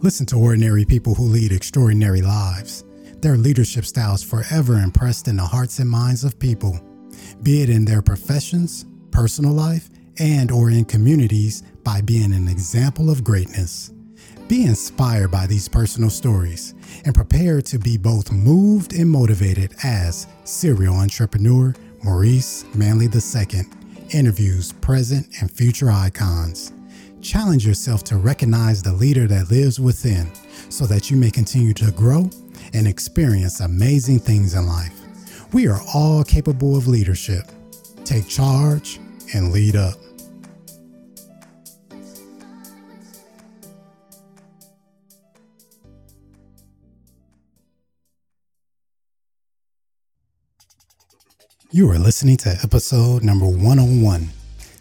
Listen to ordinary people who lead extraordinary lives. Their leadership styles forever impressed in the hearts and minds of people, be it in their professions, personal life, and or in communities by being an example of greatness. Be inspired by these personal stories and prepare to be both moved and motivated as serial entrepreneur Maurice Manley II interviews present and future icons. Challenge yourself to recognize the leader that lives within so that you may continue to grow and experience amazing things in life. We are all capable of leadership. Take charge and lead up. You are listening to episode number 101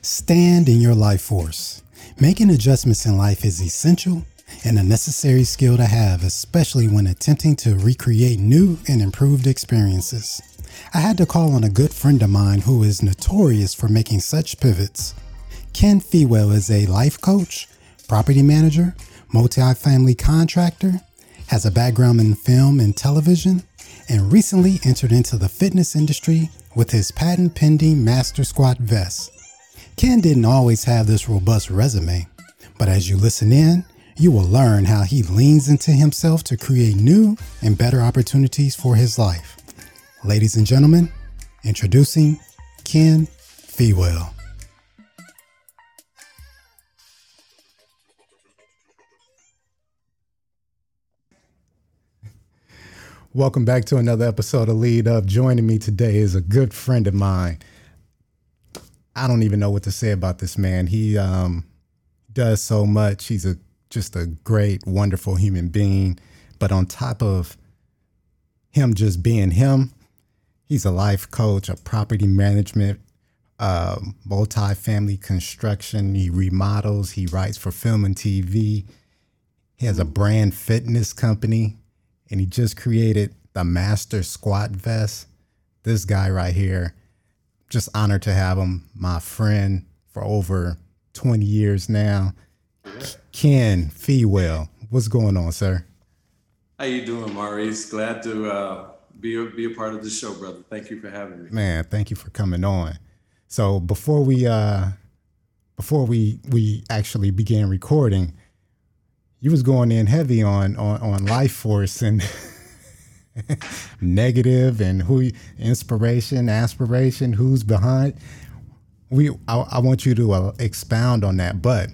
Stand in Your Life Force. Making adjustments in life is essential and a necessary skill to have, especially when attempting to recreate new and improved experiences. I had to call on a good friend of mine who is notorious for making such pivots. Ken Fewell is a life coach, property manager, multi-family contractor, has a background in film and television, and recently entered into the fitness industry with his patent pending Master Squat vest. Ken didn't always have this robust resume, but as you listen in, you will learn how he leans into himself to create new and better opportunities for his life. Ladies and gentlemen, introducing Ken Fewell. Welcome back to another episode of Lead Up. Joining me today is a good friend of mine. I don't even know what to say about this man. He um, does so much. He's a just a great, wonderful human being. But on top of him just being him, he's a life coach, a property management, uh, multi-family construction. He remodels. He writes for film and TV. He has a brand fitness company and he just created the master squat vest. This guy right here, just honored to have him, my friend for over 20 years now. Ken Fewell, what's going on, sir? How you doing, Maurice? Glad to uh, be a, be a part of the show, brother. Thank you for having me. Man, thank you for coming on. So before we uh, before we we actually began recording, you was going in heavy on on on life force and negative and who inspiration aspiration who's behind we i, I want you to uh, expound on that but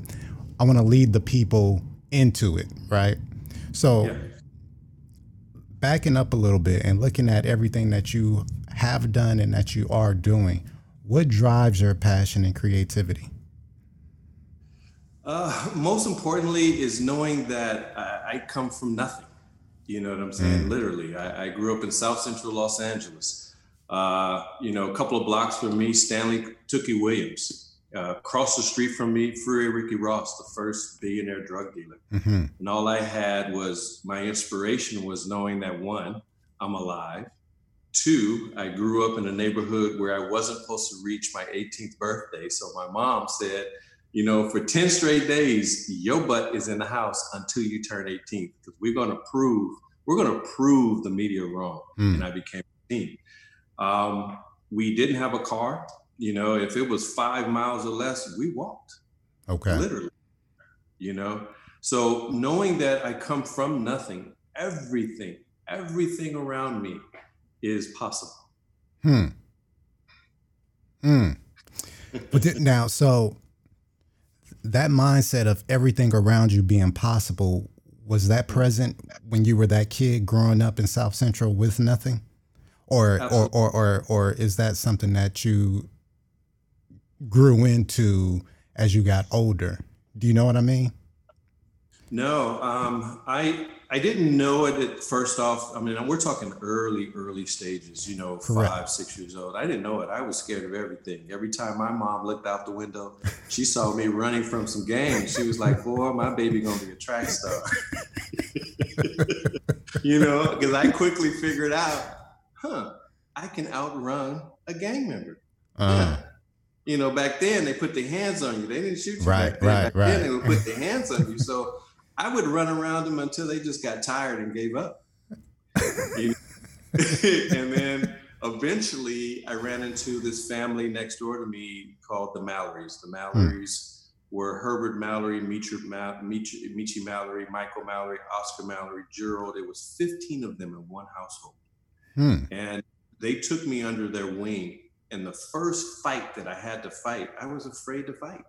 i want to lead the people into it right so yeah. backing up a little bit and looking at everything that you have done and that you are doing what drives your passion and creativity uh, most importantly is knowing that I, I, come from nothing. You know what I'm saying? Mm. Literally, I, I, grew up in South Central Los Angeles. Uh, you know, a couple of blocks from me, Stanley Tookie Williams. Uh, across the street from me, Freeway Ricky Ross, the first billionaire drug dealer. Mm-hmm. And all I had was my inspiration was knowing that one, I'm alive. Two, I grew up in a neighborhood where I wasn't supposed to reach my 18th birthday. So my mom said, you know, for 10 straight days, your butt is in the house until you turn 18 because we're going to prove, we're going to prove the media wrong. Mm. And I became 18. Um, we didn't have a car. You know, if it was five miles or less, we walked. Okay. Literally. You know, so knowing that I come from nothing, everything, everything around me is possible. Hmm. Hmm. But now, so that mindset of everything around you being possible was that present when you were that kid growing up in South Central with nothing, or uh, or, or or or is that something that you grew into as you got older? Do you know what I mean? No, um, I I didn't know it at first off. I mean, we're talking early, early stages, you know, Correct. five, six years old. I didn't know it. I was scared of everything. Every time my mom looked out the window, she saw me running from some game. She was like, boy, my baby gonna be a track star. you know, because I quickly figured out, huh, I can outrun a gang member. Uh-huh. Yeah. You know, back then they put their hands on you. They didn't shoot you. Right, back then. right, back right. Then they would put their hands on you. So I would run around them until they just got tired and gave up. and then eventually I ran into this family next door to me called the Mallorys. The Mallorys hmm. were Herbert Mallory, Michi, Michi, Michi Mallory, Michael Mallory, Oscar Mallory, Gerald. It was 15 of them in one household. Hmm. And they took me under their wing. And the first fight that I had to fight, I was afraid to fight.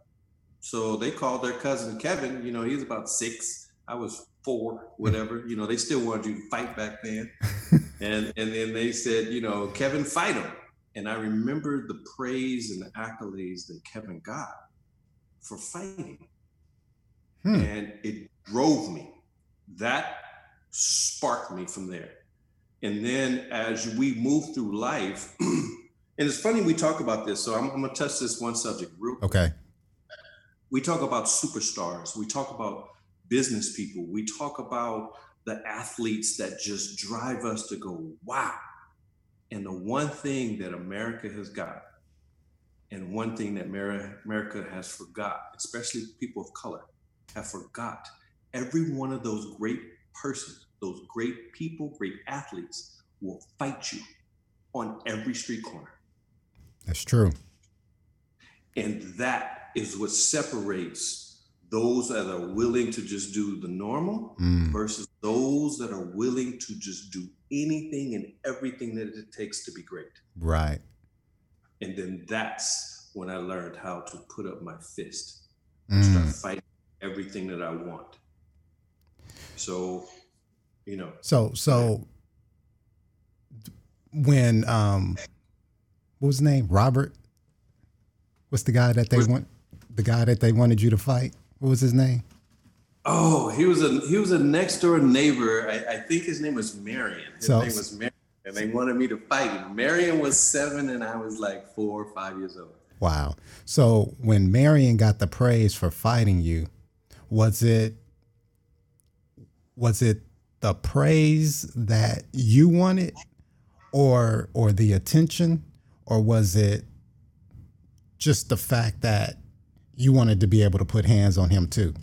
So they called their cousin Kevin. You know, he's about six. I was four, whatever. You know, they still wanted you to fight back then. and and then they said, you know, Kevin, fight him. And I remember the praise and the accolades that Kevin got for fighting. Hmm. And it drove me. That sparked me from there. And then as we move through life, and it's funny we talk about this, so I'm, I'm gonna touch this one subject real quick. We talk about superstars, we talk about business people, we talk about the athletes that just drive us to go, wow. And the one thing that America has got, and one thing that America has forgot, especially people of color, have forgot, every one of those great persons, those great people, great athletes will fight you on every street corner. That's true. And that is what separates those that are willing to just do the normal mm. versus those that are willing to just do anything and everything that it takes to be great. Right. And then that's when I learned how to put up my fist and mm. start fighting everything that I want. So, you know. So, so when, um, what was his name? Robert? What's the guy that they want? The guy that they wanted you to fight? What was his name? Oh, he was a he was a next door neighbor. I, I think his name was Marion. His so, name was Marion, and they wanted me to fight him. Marion was seven, and I was like four or five years old. Wow. So when Marion got the praise for fighting you, was it was it the praise that you wanted, or or the attention, or was it just the fact that you wanted to be able to put hands on him too.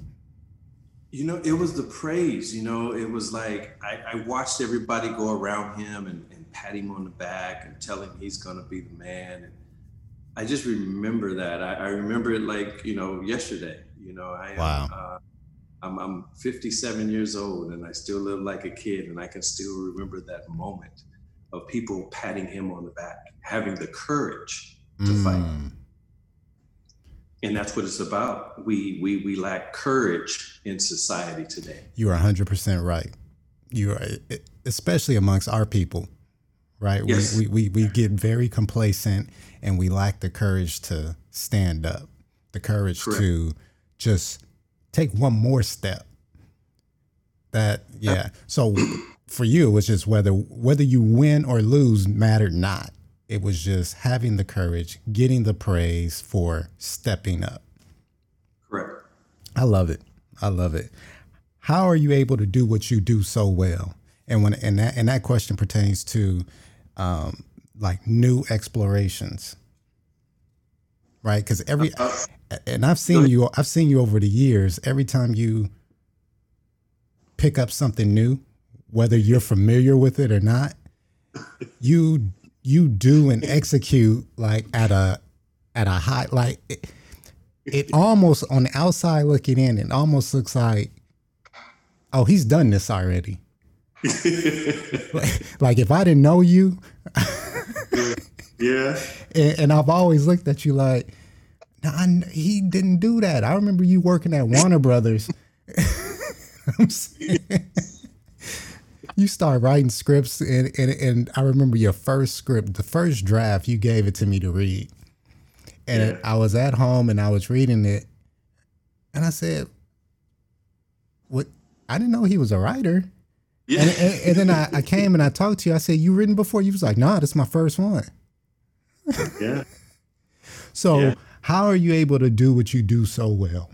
You know, it was the praise. You know, it was like I, I watched everybody go around him and, and, pat him on the back and tell him he's going to be the man. And I just remember that. I, I, remember it like you know yesterday. You know, I wow. Uh, I'm, I'm 57 years old and I still live like a kid, and I can still remember that moment of people patting him on the back, having the courage to mm. fight and that's what it's about. We we we lack courage in society today. You are 100% right. You are especially amongst our people, right? Yes. We, we we we get very complacent and we lack the courage to stand up. The courage Correct. to just take one more step. That yeah. So for you it was just whether whether you win or lose mattered not it was just having the courage, getting the praise for stepping up. Correct. I love it. I love it. How are you able to do what you do so well? And when and that and that question pertains to um, like new explorations, right? Because every uh, and I've seen you I've seen you over the years. Every time you pick up something new, whether you're familiar with it or not, you you do and execute like at a at a high like it, it almost on the outside looking in it almost looks like oh he's done this already. Like, like, if i didn't know you yeah. And, and, i've always looked at you like no nah, he didn't do that. I remember you working at warner brothers. I'm saying, you start writing scripts, and, and and I remember your first script, the first draft. You gave it to me to read, and yeah. I was at home and I was reading it, and I said, "What? I didn't know he was a writer." Yeah. And, and, and then I, I came and I talked to you. I said, "You written before?" You was like, "Nah, this is my first one." yeah. So, yeah. how are you able to do what you do so well?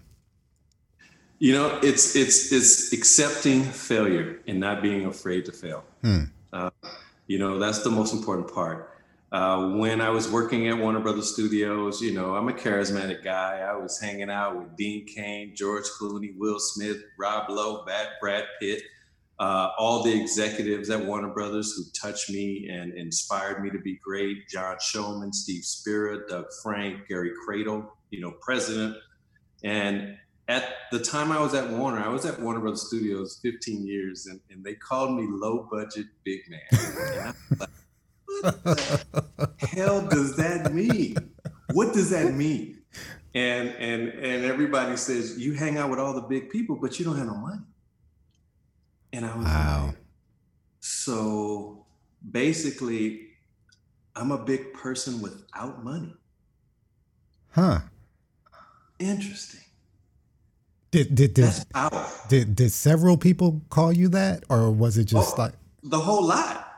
You know, it's it's it's accepting failure and not being afraid to fail. Hmm. Uh, you know, that's the most important part. Uh, when I was working at Warner Brothers Studios, you know, I'm a charismatic guy. I was hanging out with Dean Cain, George Clooney, Will Smith, Rob Lowe, Brad, Brad Pitt, uh, all the executives at Warner Brothers who touched me and inspired me to be great. John Showman, Steve Spera, Doug Frank, Gary Cradle, you know, president. And at the time I was at Warner, I was at Warner Brothers Studios 15 years, and, and they called me low budget big man. what the hell does that mean? What does that mean? And and and everybody says you hang out with all the big people, but you don't have no money. And I was wow. like, so basically, I'm a big person without money. Huh. Interesting. Did did did, did did several people call you that, or was it just oh, like the whole lot?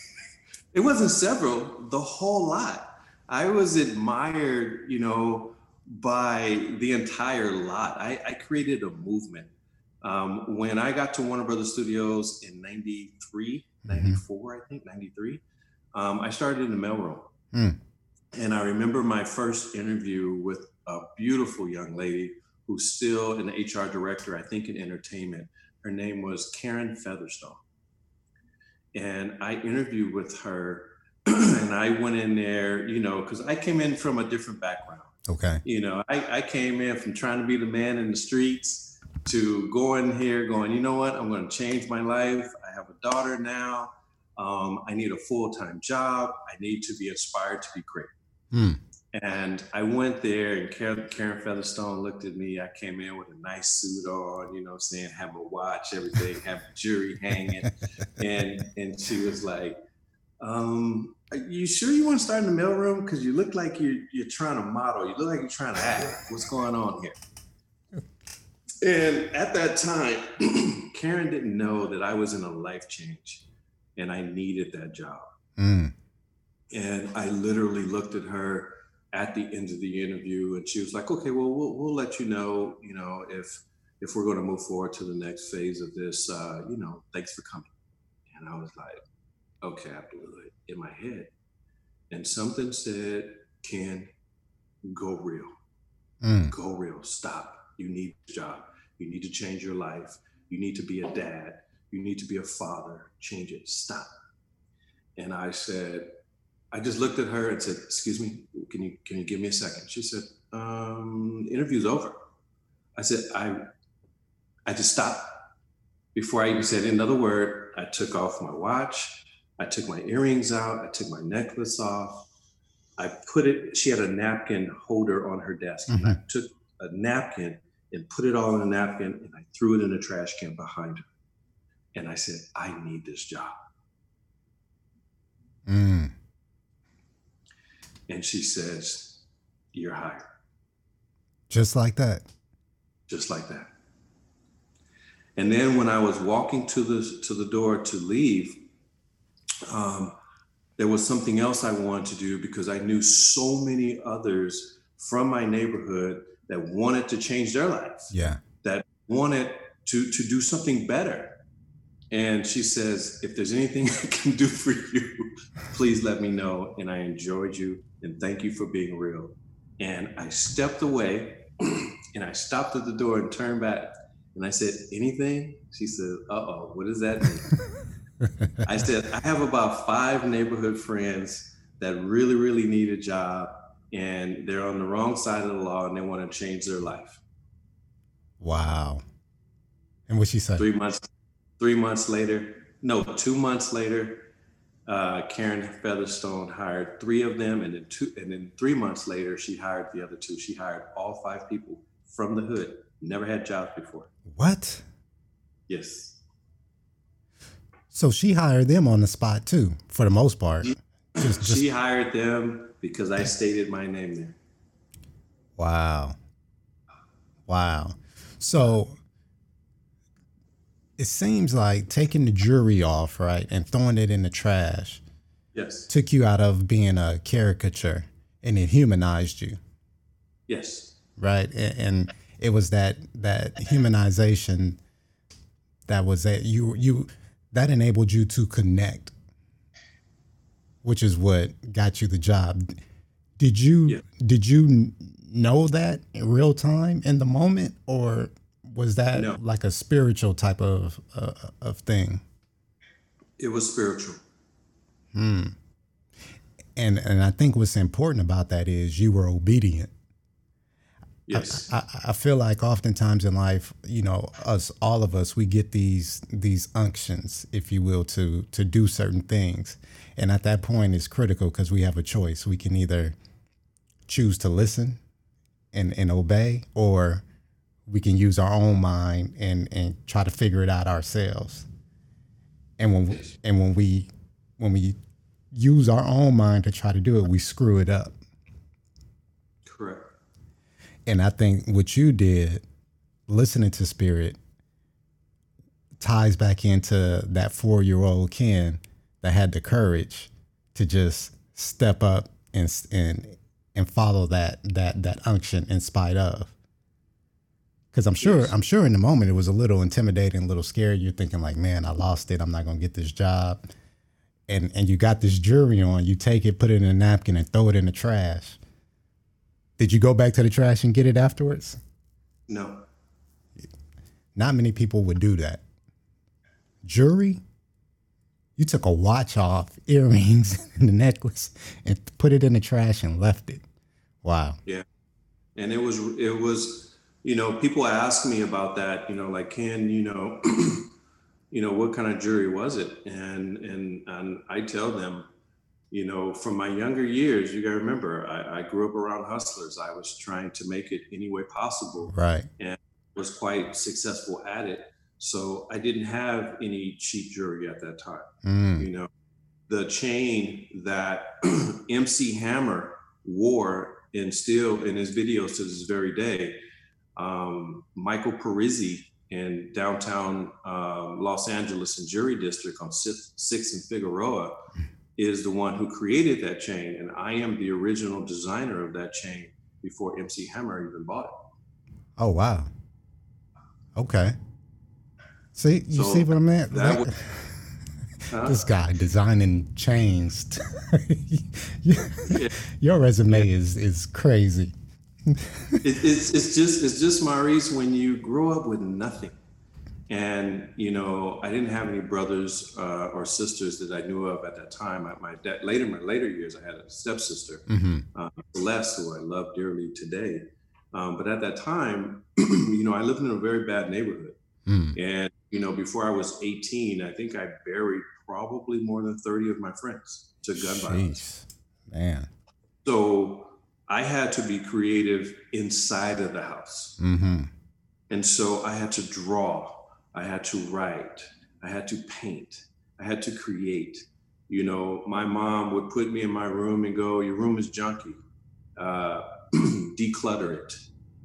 it wasn't several, the whole lot. I was admired, you know, by the entire lot. I, I created a movement. Um, when I got to Warner Brothers Studios in 93, mm-hmm. 94, I think, 93, um, I started in the mailroom. Mm. And I remember my first interview with a beautiful young lady who's still an HR director, I think, in entertainment. Her name was Karen Featherstone. And I interviewed with her and I went in there, you know, because I came in from a different background. Okay. You know, I, I came in from trying to be the man in the streets to going here, going, you know what, I'm going to change my life. I have a daughter now. Um, I need a full time job. I need to be inspired to be great. Mm. And I went there, and Karen, Featherstone looked at me. I came in with a nice suit on, you know, I'm saying, have a watch, everything, have a jury hanging, and and she was like, um, "Are you sure you want to start in the mailroom? Because you look like you're you're trying to model. You look like you're trying to act. What's going on here?" And at that time, Karen didn't know that I was in a life change, and I needed that job. Mm. And I literally looked at her at the end of the interview and she was like okay well we'll, we'll let you know you know if if we're going to move forward to the next phase of this uh, you know thanks for coming. And i was like okay abdul in my head. And something said Ken go real. Mm. go real. Stop. You need a job. You need to change your life. You need to be a dad. You need to be a father. Change it. Stop. And i said I just looked at her and said, "Excuse me, can you can you give me a second? She said, um, "Interview's over." I said, "I I just stopped before I even said another word. I took off my watch, I took my earrings out, I took my necklace off. I put it. She had a napkin holder on her desk, mm-hmm. and I mm-hmm. took a napkin and put it all in a napkin, and I threw it in a trash can behind her. And I said, "I need this job." Mm. And she says, You're hired. Just like that. Just like that. And then when I was walking to the to the door to leave, um, there was something else I wanted to do because I knew so many others from my neighborhood that wanted to change their life. Yeah. That wanted to to do something better. And she says, if there's anything I can do for you, please let me know. And I enjoyed you and thank you for being real. And I stepped away and I stopped at the door and turned back and I said, anything? She said, uh oh, what does that mean? I said, I have about five neighborhood friends that really, really need a job and they're on the wrong side of the law and they want to change their life. Wow. And what she said? Three months Three months later, no, two months later, uh, Karen Featherstone hired three of them, and then two, and then three months later, she hired the other two. She hired all five people from the hood, never had jobs before. What? Yes. So she hired them on the spot too, for the most part. She, just, just... she hired them because I stated my name there. Wow. Wow. So it seems like taking the jury off, right, and throwing it in the trash. Yes. Took you out of being a caricature and it humanized you. Yes. Right. And, and it was that that humanization that was that you you that enabled you to connect which is what got you the job. Did you yeah. did you know that in real time in the moment, or was that no. like a spiritual type of uh, of thing? It was spiritual. Hmm. And and I think what's important about that is you were obedient. Yes. I, I, I, feel like oftentimes in life, you know, us all of us, we get these these unctions, if you will, to to do certain things. And at that point it's critical because we have a choice. We can either choose to listen and, and obey, or we can use our own mind and, and try to figure it out ourselves. And when we, and when we when we use our own mind to try to do it, we screw it up. Correct. And I think what you did, listening to Spirit, ties back into that four year old Ken that had the courage to just step up and and and follow that that that unction in spite of. Because I'm sure yes. I'm sure in the moment it was a little intimidating, a little scary. You're thinking like, man, I lost it. I'm not gonna get this job and and you got this jewelry on, you take it, put it in a napkin, and throw it in the trash. Did you go back to the trash and get it afterwards? No. Not many people would do that. Jewelry, you took a watch off, earrings, and the necklace, and put it in the trash and left it. Wow. Yeah, and it was it was you know people ask me about that. You know, like Ken you know you know, what kind of jury was it? And and and I tell them, you know, from my younger years, you got to remember, I, I, grew up around hustlers. I was trying to make it any way possible, right? And was quite successful at it. So I didn't have any cheap jury at that time. Mm. You know, the chain that MC Hammer wore and still in his videos to this very day, um, Michael Parisi in downtown um, Los Angeles and Jury District on Sixth and Figueroa is the one who created that chain, and I am the original designer of that chain before MC Hammer even bought it. Oh wow! Okay. See, you so see what I'm at? That was, huh? This guy designing chains. Your resume is is crazy it, it's, it's just it's just Maurice when you grow up with nothing. And you know i didn't have any brothers uh, or sisters that i knew of at that time. My, my dad later my later years i had a stepsister mm-hmm. uh, celeste who i love dearly today. Um, but at that time you know i lived in a very bad neighborhood. Mm. and you know before i was 18 i think i buried probably more than 30 of my friends to gun Jeez, violence man. So I had to be creative inside of the house. Mm-hmm. And so I had to draw, I had to write, I had to paint, I had to create. You know, my mom would put me in my room and go, Your room is junky, uh, declutter it.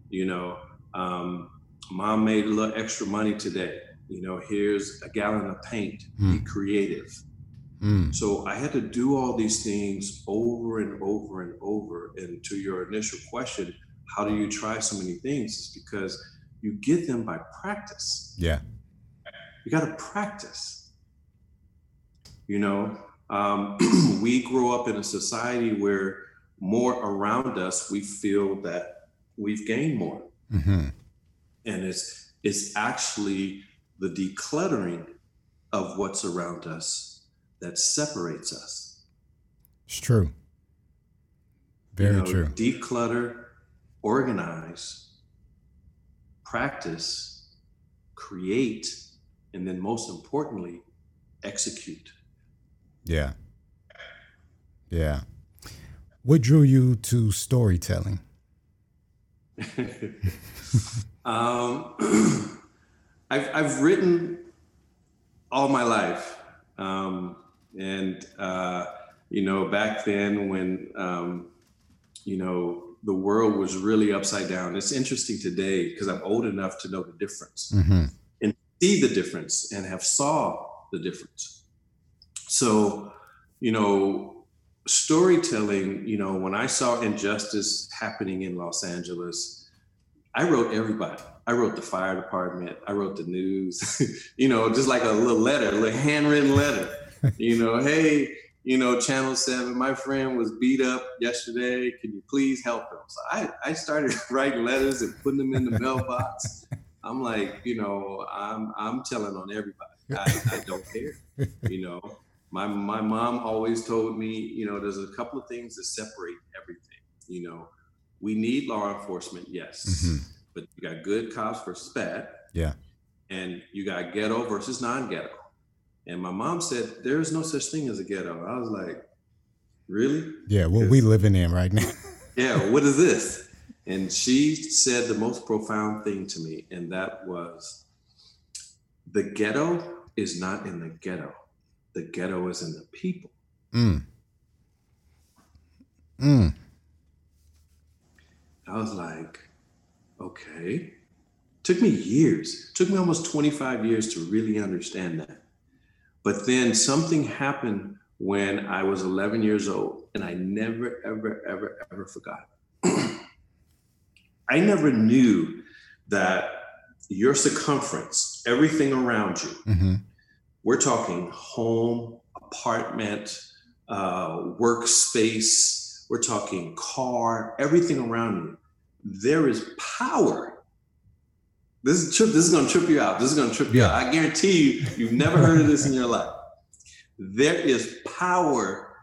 You know, um, mom made a little extra money today. You know, here's a gallon of paint, mm. be creative. Mm. So I had to do all these things over and over and over. And to your initial question, how do you try so many things? Is because you get them by practice. Yeah. You got to practice. You know, um, we grow up in a society where more around us, we feel that we've gained more. Mm-hmm. And it's, it's actually the decluttering of what's around us that separates us. It's true. Very you know, true. Declutter, organize, practice, create, and then most importantly, execute. Yeah. Yeah. What drew you to storytelling? um, I've, I've written all my life. Um, and, uh, you know, back then when, um, you know, the world was really upside down. It's interesting today because I'm old enough to know the difference mm-hmm. and see the difference and have saw the difference. So, you know, storytelling, you know, when I saw injustice happening in Los Angeles, I wrote everybody. I wrote the fire department. I wrote the news, you know, just like a little letter, a little handwritten letter you know, hey, you know, Channel 7, my friend was beat up yesterday. Can you please help him? So I, I started writing letters and putting them in the mailbox. I'm like, you know, I'm I'm telling on everybody. I, I don't care. You know, my my mom always told me, you know, there's a couple of things that separate everything. You know, we need law enforcement, yes, mm-hmm. but you got good cops versus bad. Yeah. And you got ghetto versus non-ghetto. And my mom said, there is no such thing as a ghetto. I was like, really? Yeah, what we living in right now. yeah, what is this? And she said the most profound thing to me, and that was the ghetto is not in the ghetto. The ghetto is in the people. Mm. Mm. I was like, okay. Took me years. Took me almost 25 years to really understand that. But then something happened when I was 11 years old, and I never, ever, ever, ever forgot. I never knew that your circumference, everything around you, mm-hmm. we're talking home, apartment, uh, workspace, we're talking car, everything around you. There is power. This is trip. This is going to trip you out. This is going to trip you out. I guarantee you, you've never heard of this in your life. There is power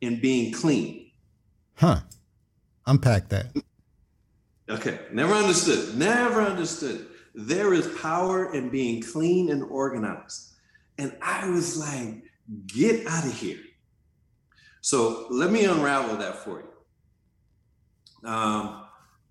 in being clean. Huh. Unpack that. Okay, never understood. Never understood. There is power in being clean and organized. And I was like, get out of here. So let me unravel that for you. Um,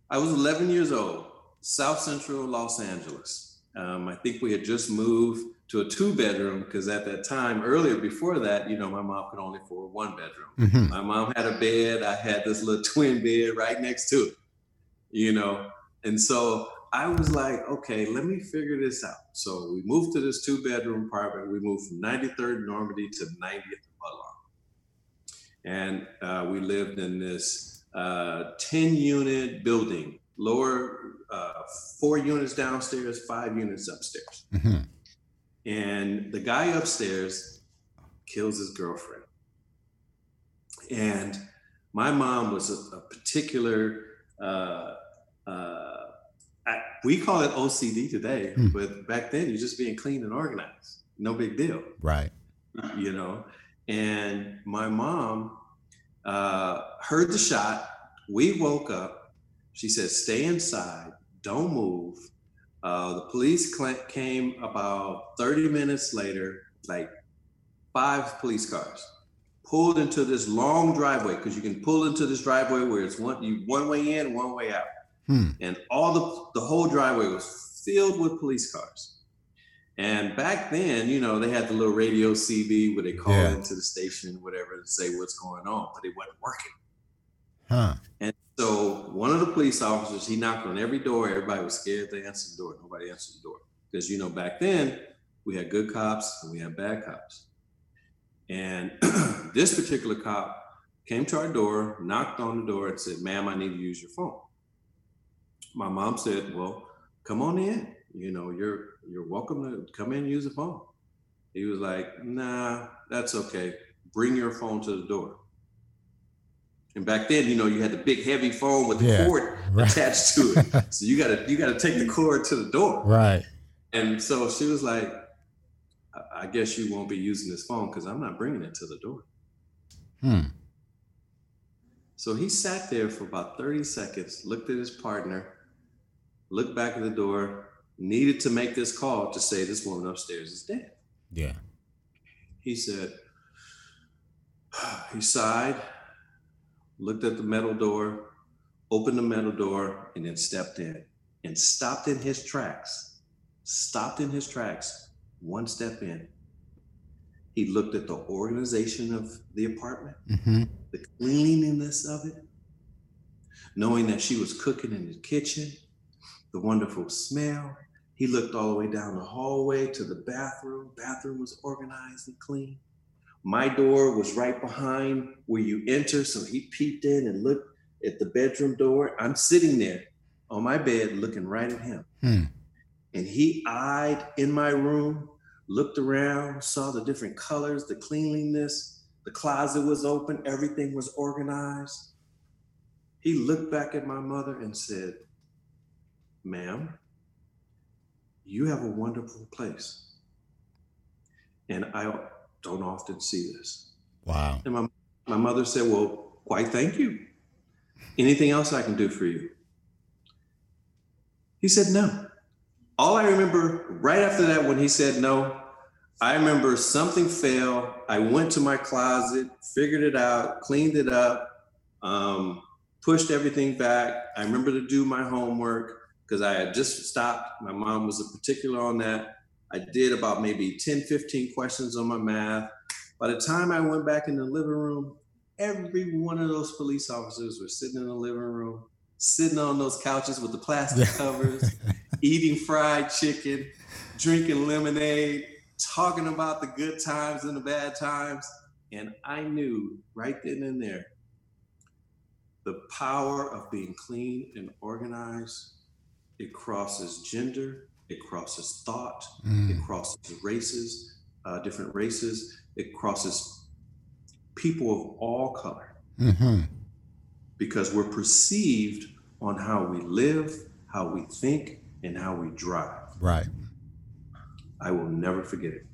I was 11 years old, South Central Los Angeles. Um, I think we had just moved to a two bedroom because at that time, earlier before that, you know, my mom could only afford one bedroom. Mm-hmm. My mom had a bed. I had this little twin bed right next to it you know? And so I was like, okay, let me figure this out. So we moved to this two bedroom apartment. We moved from 93rd Normandie to 90th Budlong. And uh, we lived in this uh, 10 unit building, lower, uh, four units downstairs, five units upstairs. Mm-hmm. And the guy upstairs kills his girlfriend. And my mom was a, a particular uh, uh, I, we call it OCD today, mm. but back then you're just being clean and organized. No big deal. Right. You know, and my mom uh, heard the shot. We woke up. She said, "Stay inside. Don't move." Uh, the police came about 30 minutes later, like five police cars pulled into this long driveway because you can pull into this driveway where it's one you one way in, one way out. Hmm. And all the the whole driveway was filled with police cars. And back then, you know, they had the little radio CB where they call yeah. into the station, whatever, to say what's going on, but it wasn't working. Huh. And so one of the police officers, he knocked on every door. Everybody was scared to answer the door. Nobody answered the door. Because, you know, back then we had good cops and we had bad cops. And this particular cop came to our door, knocked on the door, and said, Ma'am, I need to use your phone my mom said, "Well, come on in. You know, you're you're welcome to come in and use the phone." He was like, "Nah, that's okay. Bring your phone to the door." And back then, you know, you had the big heavy phone with the yeah, cord right. attached to it. so you gotta you gotta take the cord to the door. Right. And so she was like, I guess you won't be using this phone because I'm not bringing it to the door. Hmm. So he sat there for about 30 seconds, looked at his partner, looked back at the door, needed to make this call to say this woman upstairs is dead. Yeah. He said, he sighed, looked at the metal door, opened the metal door, and then stepped in and stopped in his tracks. Stopped in his tracks, one step in. He looked at the organization of the apartment, mm-hmm. the cleanliness of it, knowing that she was cooking in the kitchen, the wonderful smell. He looked all the way down the hallway to the bathroom. Bathroom was organized and clean. My door was right behind where you enter, so he peeped in and looked at the bedroom door. I'm sitting there on my bed looking right at him. Hmm. And he eyed in my room, looked around, saw the different colors, the cleanliness, The closet was open, everything was organized. He looked back at my mother and said, Ma'am, you have a wonderful place. And I don't often see this. Wow. And my, my mother said, Well, why thank you. Anything else I can do for you? He said, No. All I remember right after that, when he said no, I remember something fell. I went to my closet, figured it out, cleaned it up, um, pushed everything back. I remember to do my homework because I had just stopped. My mom was a particular on that. I did about maybe 10, 15 questions on my math. By the time I went back in the living room, every one of those police officers were sitting in the living room, sitting on those couches with the plastic covers, eating fried chicken, drinking lemonade, talking about the good times and the bad times. And I knew right then and there the power of being clean and organized. It crosses gender, it crosses thought, mm. it crosses races, uh, different races, it crosses people of all color. Mm-hmm. Because we're perceived on how we live, how we think, and how we drive. Right. I will never forget it.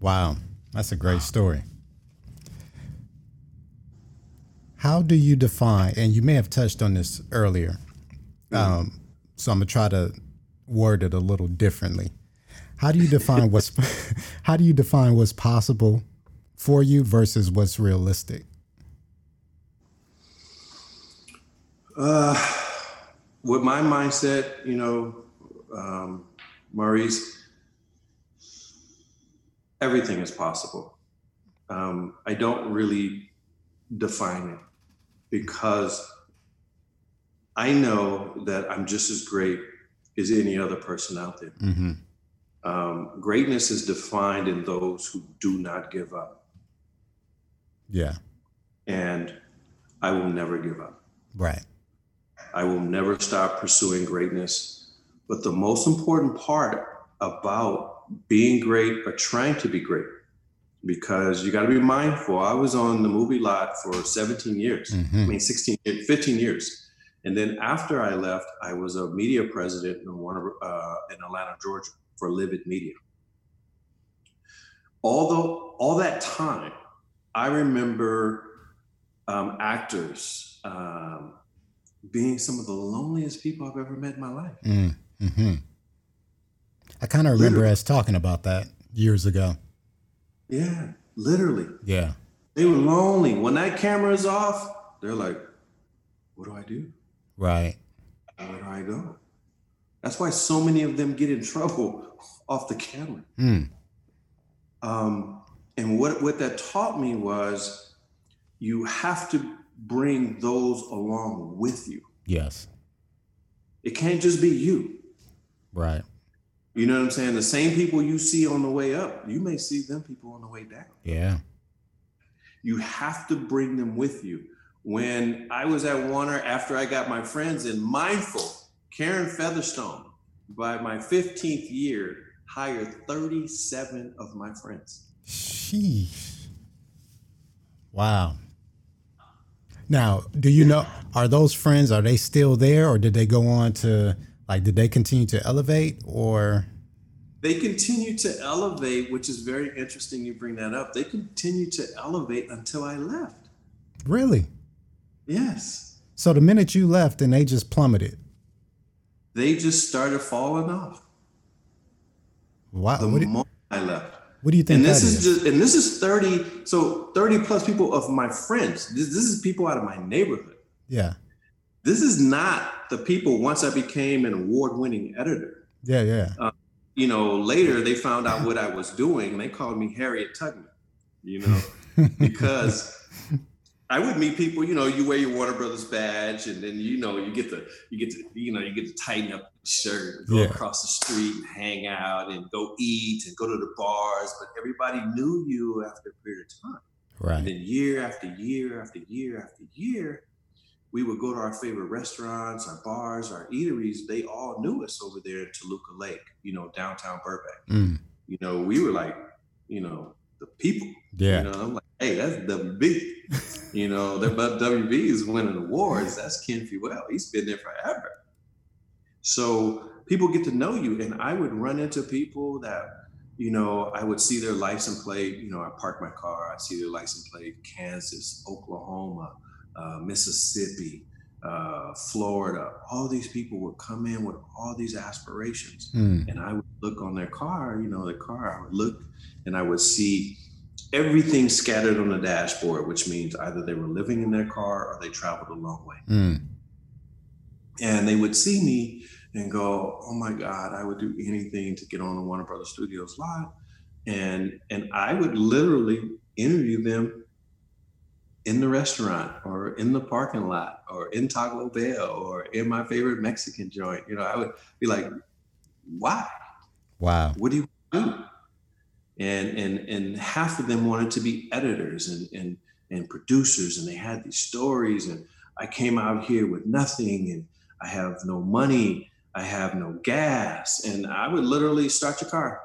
Wow, that's a great story. How do you define, and you may have touched on this earlier, mm-hmm. um, so I'm gonna try to word it a little differently. How do you define what's how do you define what's possible for you versus what's realistic? Uh, with my mindset, you know, um, Maurice, everything is possible. Um, I don't really define it because I know that I'm just as great as any other person out there. Mm-hmm. Um, greatness is defined in those who do not give up. Yeah. And I will never give up. Right. I will never stop pursuing greatness. But the most important part about being great or trying to be great because you got to be mindful. I was on the movie lot for 17 years, mm-hmm. I mean, 16, 15 years. And then after I left, I was a media president in, Warner, uh, in Atlanta, Georgia for Livid Media. Although all that time, I remember um, actors um, being some of the loneliest people I've ever met in my life. Mm-hmm. I kind of remember literally. us talking about that years ago. Yeah, literally. Yeah. They were lonely. When that camera is off, they're like, what do I do? Right. Where do I go? That's why so many of them get in trouble off the camera. Mm. Um, and what, what that taught me was you have to bring those along with you. Yes. It can't just be you. Right. You know what I'm saying? The same people you see on the way up, you may see them people on the way down. Yeah. You have to bring them with you. When I was at Warner after I got my friends in Mindful, Karen Featherstone, by my 15th year, hired 37 of my friends. Sheesh. Wow. Now, do you know, are those friends, are they still there or did they go on to like, did they continue to elevate or? They continue to elevate, which is very interesting. You bring that up. They continue to elevate until I left. Really? Yes. So the minute you left, and they just plummeted. They just started falling off. Wow. The what moment you, I left. What do you think? And this is, is, just, and this is thirty. So thirty plus people of my friends. This, this is people out of my neighborhood. Yeah. This is not the people once I became an award winning editor. Yeah, yeah. Uh, you know, later they found out what I was doing and they called me Harriet Tubman, you know, because I would meet people, you know, you wear your Warner Brothers badge and then, you know, you get to, you get to, you know, you get to tighten up your shirt, go yeah. across the street and hang out and go eat and go to the bars. But everybody knew you after a period of time. Right. And then year after year after year after year, we would go to our favorite restaurants, our bars, our eateries. They all knew us over there in Toluca Lake, you know, downtown Burbank. Mm. You know, we were like, you know, the people. Yeah. You know, I'm like, hey, that's WB. you know, but WB is winning awards. That's Ken Fewell. He's been there forever. So people get to know you. And I would run into people that, you know, I would see their license plate. You know, I park my car, I see their license plate, Kansas, Oklahoma, uh, Mississippi, uh, Florida. All these people would come in with all these aspirations. Mm. And I would look on their car, you know, the car, I would look and I would see everything scattered on the dashboard, which means either they were living in their car or they traveled a long way. Mm. And they would see me and go, "Oh my God, I would do anything to get on the Warner Brothers Studios lot," and and I would literally interview them in the restaurant or in the parking lot or in Taco Bell or in my favorite Mexican joint. You know, I would be like, "Why? Wow. What do you do?" And and and half of them wanted to be editors and and and producers, and they had these stories. And I came out here with nothing, and I have no money, I have no gas, and I would literally start your car.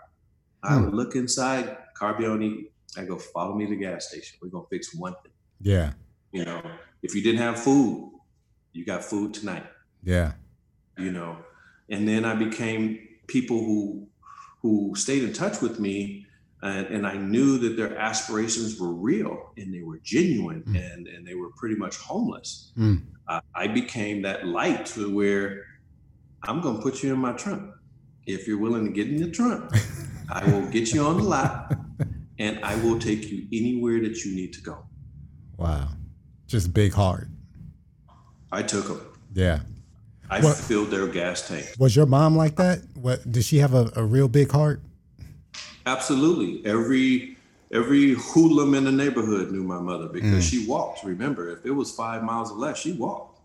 I Hmm. would look inside, car be on E. I go, follow me to the gas station. We're gonna fix one thing. Yeah. You know, if you didn't have food, you got food tonight. Yeah. You know, and then I became people who who stayed in touch with me, and, and I knew that their aspirations were real and they were genuine, Mm. and and they were pretty much homeless. Mm. I, I became that light to where I'm gonna put you in my trunk. If you're willing to get in the trunk, I will get you on the lot, and I will take you anywhere that you need to go. Wow. Just big heart. I took them. Yeah. I What- filled their gas tank. Was your mom like that? What did she have a, a real big heart? Absolutely. Every every hoodlum in the neighborhood knew my mother because Mm. she walked. Remember, if it was five miles or less, she walked.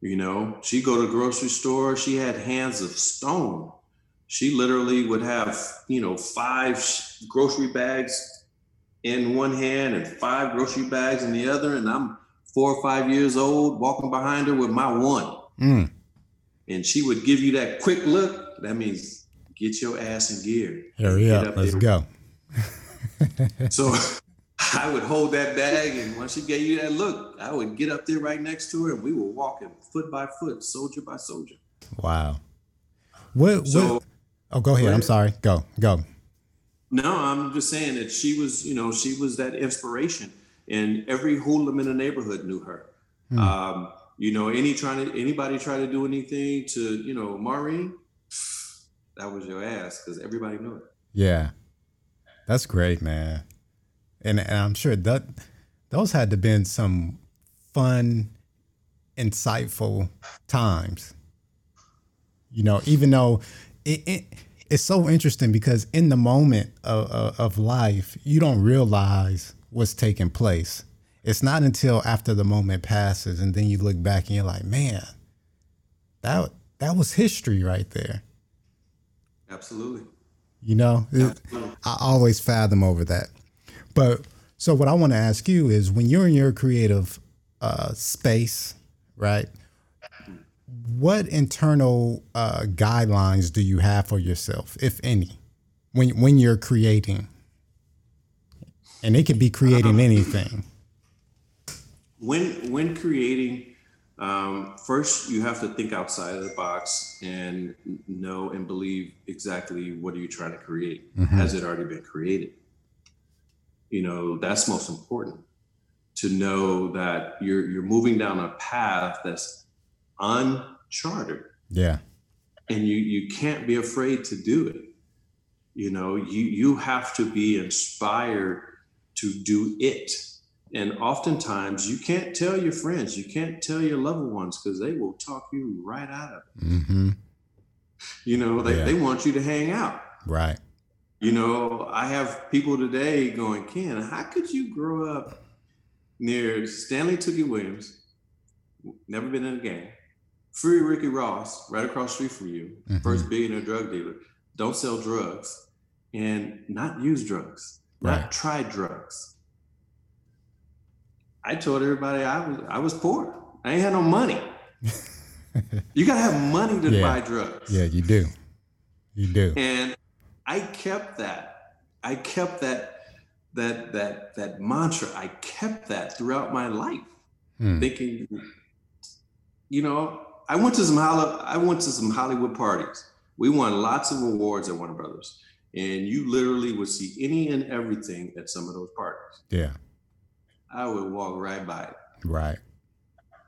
You know, she go to the grocery store. She had hands of stone. She literally would have, you know, five grocery bags in one hand and five grocery bags in the other. And I'm four or five years old, walking behind her with my one Mm. and she would give you that quick look. That means get your ass in gear. Hurry up. up Let's there. go. So I would hold that bag, and once she gave you that look, I would get up there right next to her, and we were walking foot by foot, soldier by soldier. Wow. What, So what Oh, go ahead. I'm sorry. Go. Go. no, I'm just saying that she was, you know, she was that inspiration, and every hoodlum in the neighborhood knew her. Hmm. Um, you know, any trying to anybody try to do anything to, you know, Maureen, that was your ass because everybody knew it. Yeah. That's great, man. And, and I'm sure that those had to been some fun, insightful times. You know, even though it, it it's so interesting because in the moment of, of, of life, you don't realize what's taking place. It's not until after the moment passes and then you look back and you're like, man, that that was history right there. Absolutely. You know, It- I always fathom over that. But so what I want to ask you is when you're in your creative uh, space, right? What internal uh, guidelines do you have for yourself, if any, when when you're creating? And it could be creating anything. when when creating um, first you have to think outside of the box and know and believe exactly what are you trying to create. Has it already been created? You know that's most important. To know that you're you're moving down a path that's uncharted. Yeah. and you you can't be afraid to do it. You know you you have to be inspired to do it and oftentimes you can't tell your friends you can't tell your loved ones because they will talk you right out of it Mm-hmm. you know they, Yeah. they want you to hang out Right. you know i have people today going ken how could you grow up near stanley tookie williams never been in a gang free ricky ross right across the street from you Mhm. first billionaire drug dealer don't sell drugs and not use drugs not try drugs i told everybody i was i was poor i ain't had no money you gotta have money to Yeah. buy drugs Yeah, you do. You do. and I kept that. I kept that that that that mantra. I kept that throughout my life, hmm. thinking, you know, I went to some Hollywood, I went to some Hollywood parties. We won lots of awards at Warner Brothers, and you literally would see any and everything at some of those parties. Yeah, I would walk right by it. Right.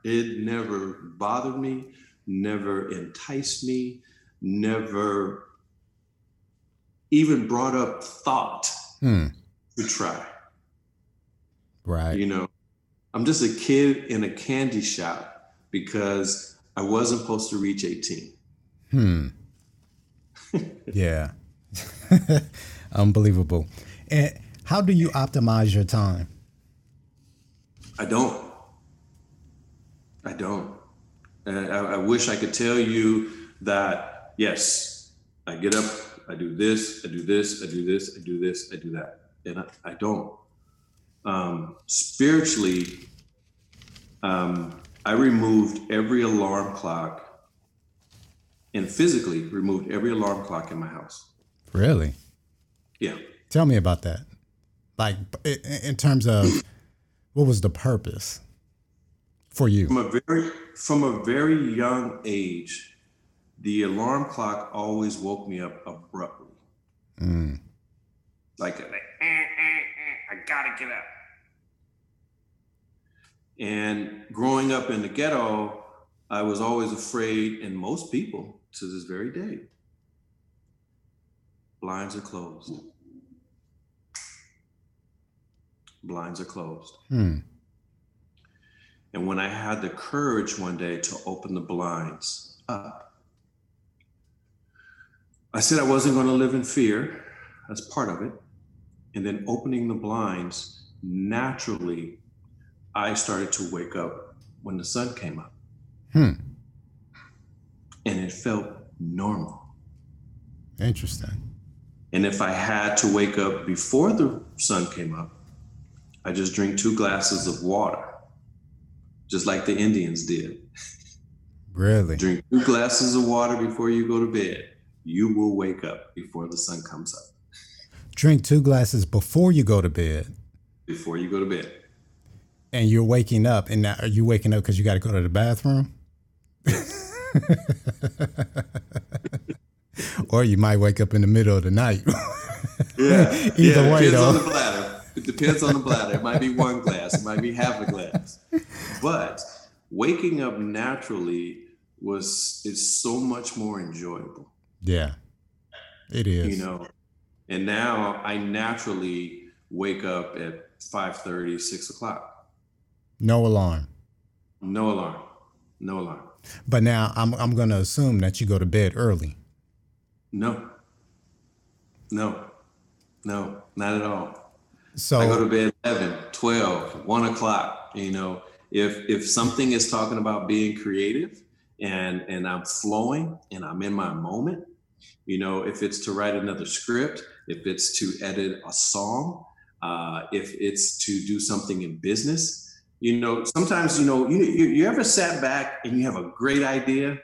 It never bothered me, never enticed me, never even brought up thought hmm. to try. Right. You know, I'm just a kid in a candy shop because I wasn't supposed to reach 18. Hmm. yeah. Unbelievable. And how do you optimize your time? I don't. I don't. I, I wish I could tell you that, yes, I get up, I do this, I do this, I do this, I do this, I do that. And I, I don't. Um, spiritually, um, I removed every alarm clock and physically removed every alarm clock in my house. Really? Yeah. Tell me about that. Like, in terms of what was the purpose for you? From a very, from a very young age, the alarm clock always woke me up abruptly. Mm. Like, like eh, eh, eh, I gotta get up. And growing up in the ghetto, I was always afraid, and most people to this very day, blinds are closed. Blinds are closed. Hmm. And when I had the courage one day to open the blinds up, I said I wasn't going to live in fear. That's part of it. And then opening the blinds, naturally, I started to wake up when the sun came up. Hmm. And it felt normal. Interesting. And if I had to wake up before the sun came up, I just drink two glasses of water, just like the Indians did. Really? Drink two glasses of water before you go to bed you will wake up before the sun comes up. Drink two glasses before you go to bed. Before you go to bed. And you're waking up, and now are you waking up because you got to go to the bathroom? or you might wake up in the middle of the night. yeah. Either yeah, way, though. On the bladder. It depends on the bladder. It might be one glass. It might be half a glass. But waking up naturally was is so much more enjoyable. Yeah, it is. You know, and now I naturally wake up at 5 30, 6 o'clock. No alarm. No alarm. No alarm. But now I'm I'm gonna assume that you go to bed early. No. No. No, not at all. So I go to bed 11, 12, 1 o'clock. You know, if if something is talking about being creative and and I'm flowing and I'm in my moment, you know, if it's to write another script, if it's to edit a song, uh, if it's to do something in business, you know, sometimes, you know, you, you, you ever sat back and you have a great idea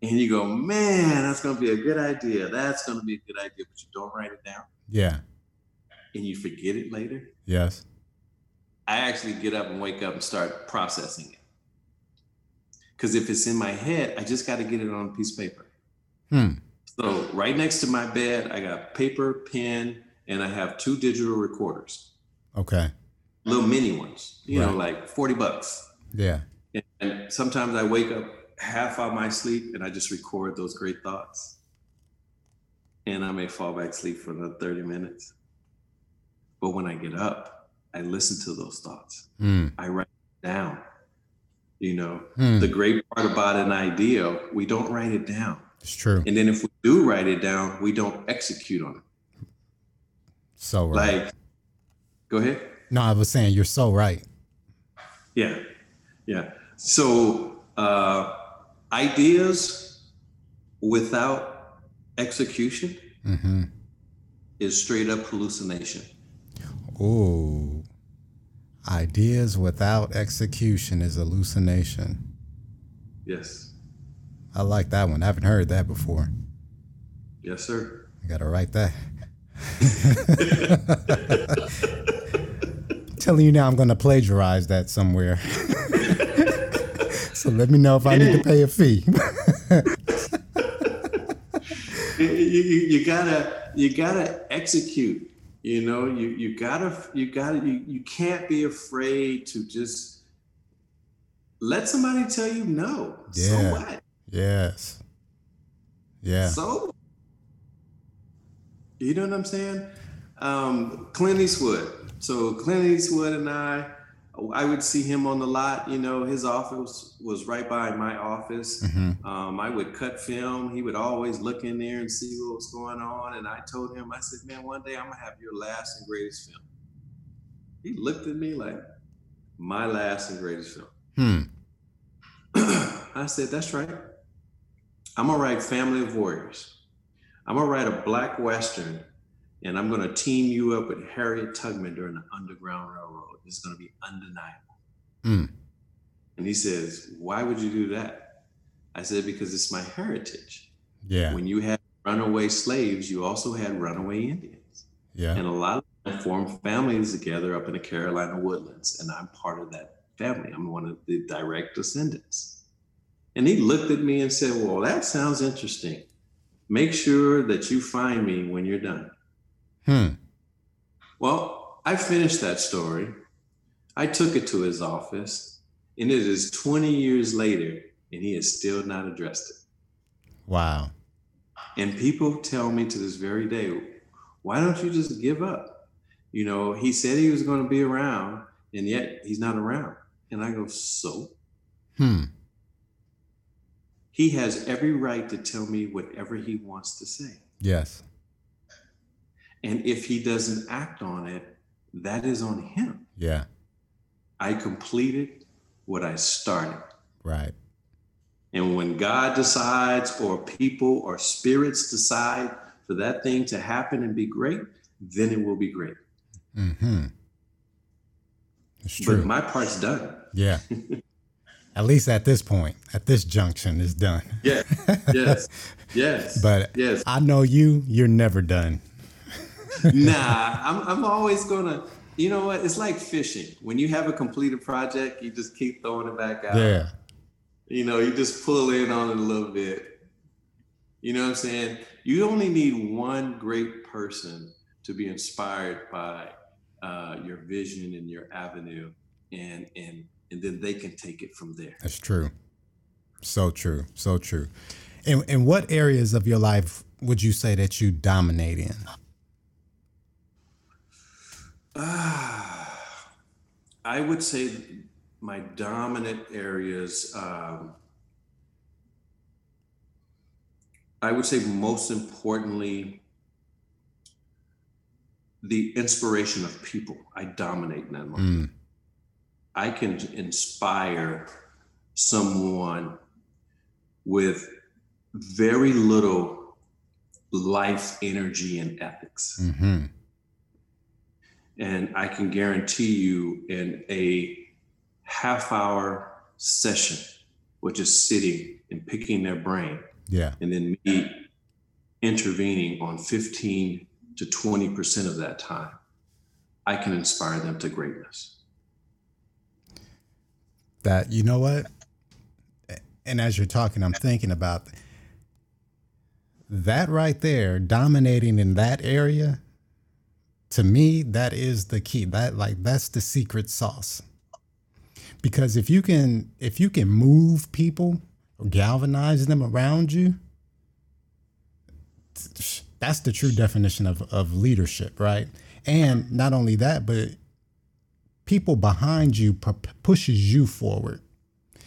and you go, man, that's going to be a good idea. That's going to be a good idea, but you don't write it down. Yeah. And you forget it later. Yes. I actually get up and wake up and start processing it. Because if it's in my head, I just got to get it on a piece of paper. Hmm. So right next to my bed, I got paper, pen, and I have two digital recorders. Okay. Little mini ones, you right. know, like 40 bucks. Yeah. And, and sometimes I wake up half out my sleep and I just record those great thoughts. And I may fall back asleep for another 30 minutes. But when I get up, I listen to those thoughts. Mm. I write down. You know, mm. the great part about an idea, we don't write it down it's true. And then if we do write it down, we don't execute on it. So right. Like, go ahead. No, I was saying you're so right. Yeah, yeah. So uh, ideas without execution mm-hmm. is straight up hallucination. Oh, ideas without execution is hallucination. Yes. I like that one. I haven't heard that before. Yes, sir. I gotta write that. Telling you now, I'm going to plagiarize that somewhere. so let me know if I need to pay a fee. you, you, you gotta you gotta execute. You know, you you gotta you gotta you, you can't be afraid to just let somebody tell you no. Yeah. So what? Yes. Yeah. So you know what I'm saying? Um, Clint Eastwood. So Clint Eastwood and I, I would see him on the lot. You know, his office was right by my office. Mm-hmm. Um, I would cut film. He would always look in there and see what was going on. And I told him, I said, "Man, one day I'm gonna have your last and greatest film." He looked at me like, "My last and greatest film." Hmm. I said, "That's right. I'm gonna write Family of Warriors. I'm gonna write a black western." And I'm going to team you up with Harriet Tubman during the Underground Railroad is going to be undeniable. Mm. And he says, Why would you do that? I said, Because it's my heritage. Yeah. When you had runaway slaves, you also had runaway Indians. Yeah. And a lot of them formed families together up in the Carolina woodlands. And I'm part of that family. I'm one of the direct descendants. And he looked at me and said, Well, that sounds interesting. Make sure that you find me when you're done. Hmm. Well, I finished that story I took it to his office, and it is 20 years later, and he has still not addressed it. Wow. And people tell me to this very day, why don't you just give up? You know, he said he was going to be around, and yet he's not around. And I go, so? Hmm. He has every right to tell me whatever he wants to say. Yes. And if he doesn't act on it, that is on him. Yeah. I completed what I started. Right. And when God decides, or people or spirits decide for that thing to happen and be great, then it will be great. Mm-hmm. It's true. But my part's done. Yeah. at least at this point, at this junction, is done. Yeah. Yes. Yes. but yes. I know you. You're never done. nah, I'm. I'm always gonna you know what? It's like fishing. When you have a completed project, you just keep throwing it back out. Yeah. You know, you just pull in on it a little bit. You know what I'm saying? You only need one great person to be inspired by uh, your vision and your avenue, and and and then they can take it from there. That's true. So true. So true. And in what areas of your life would you say that you dominate in? Ah, I would say my dominant areas. Um, I would say most importantly, the inspiration of people. I dominate in that moment. Mm. I can inspire someone with very little life energy and ethics. Mm-hmm. And I can guarantee you in a half hour session, which is sitting and picking their brain. Yeah. And then me intervening on 15 to 20% of that time, I can inspire them to greatness. That, you know what? And as you're talking, I'm thinking about that right there, dominating in that area to me that is the key. That like that's the secret sauce. Because if you can if you can move people or galvanize them around you that's the true definition of, of leadership right? And not only that but people behind you pushes you forward.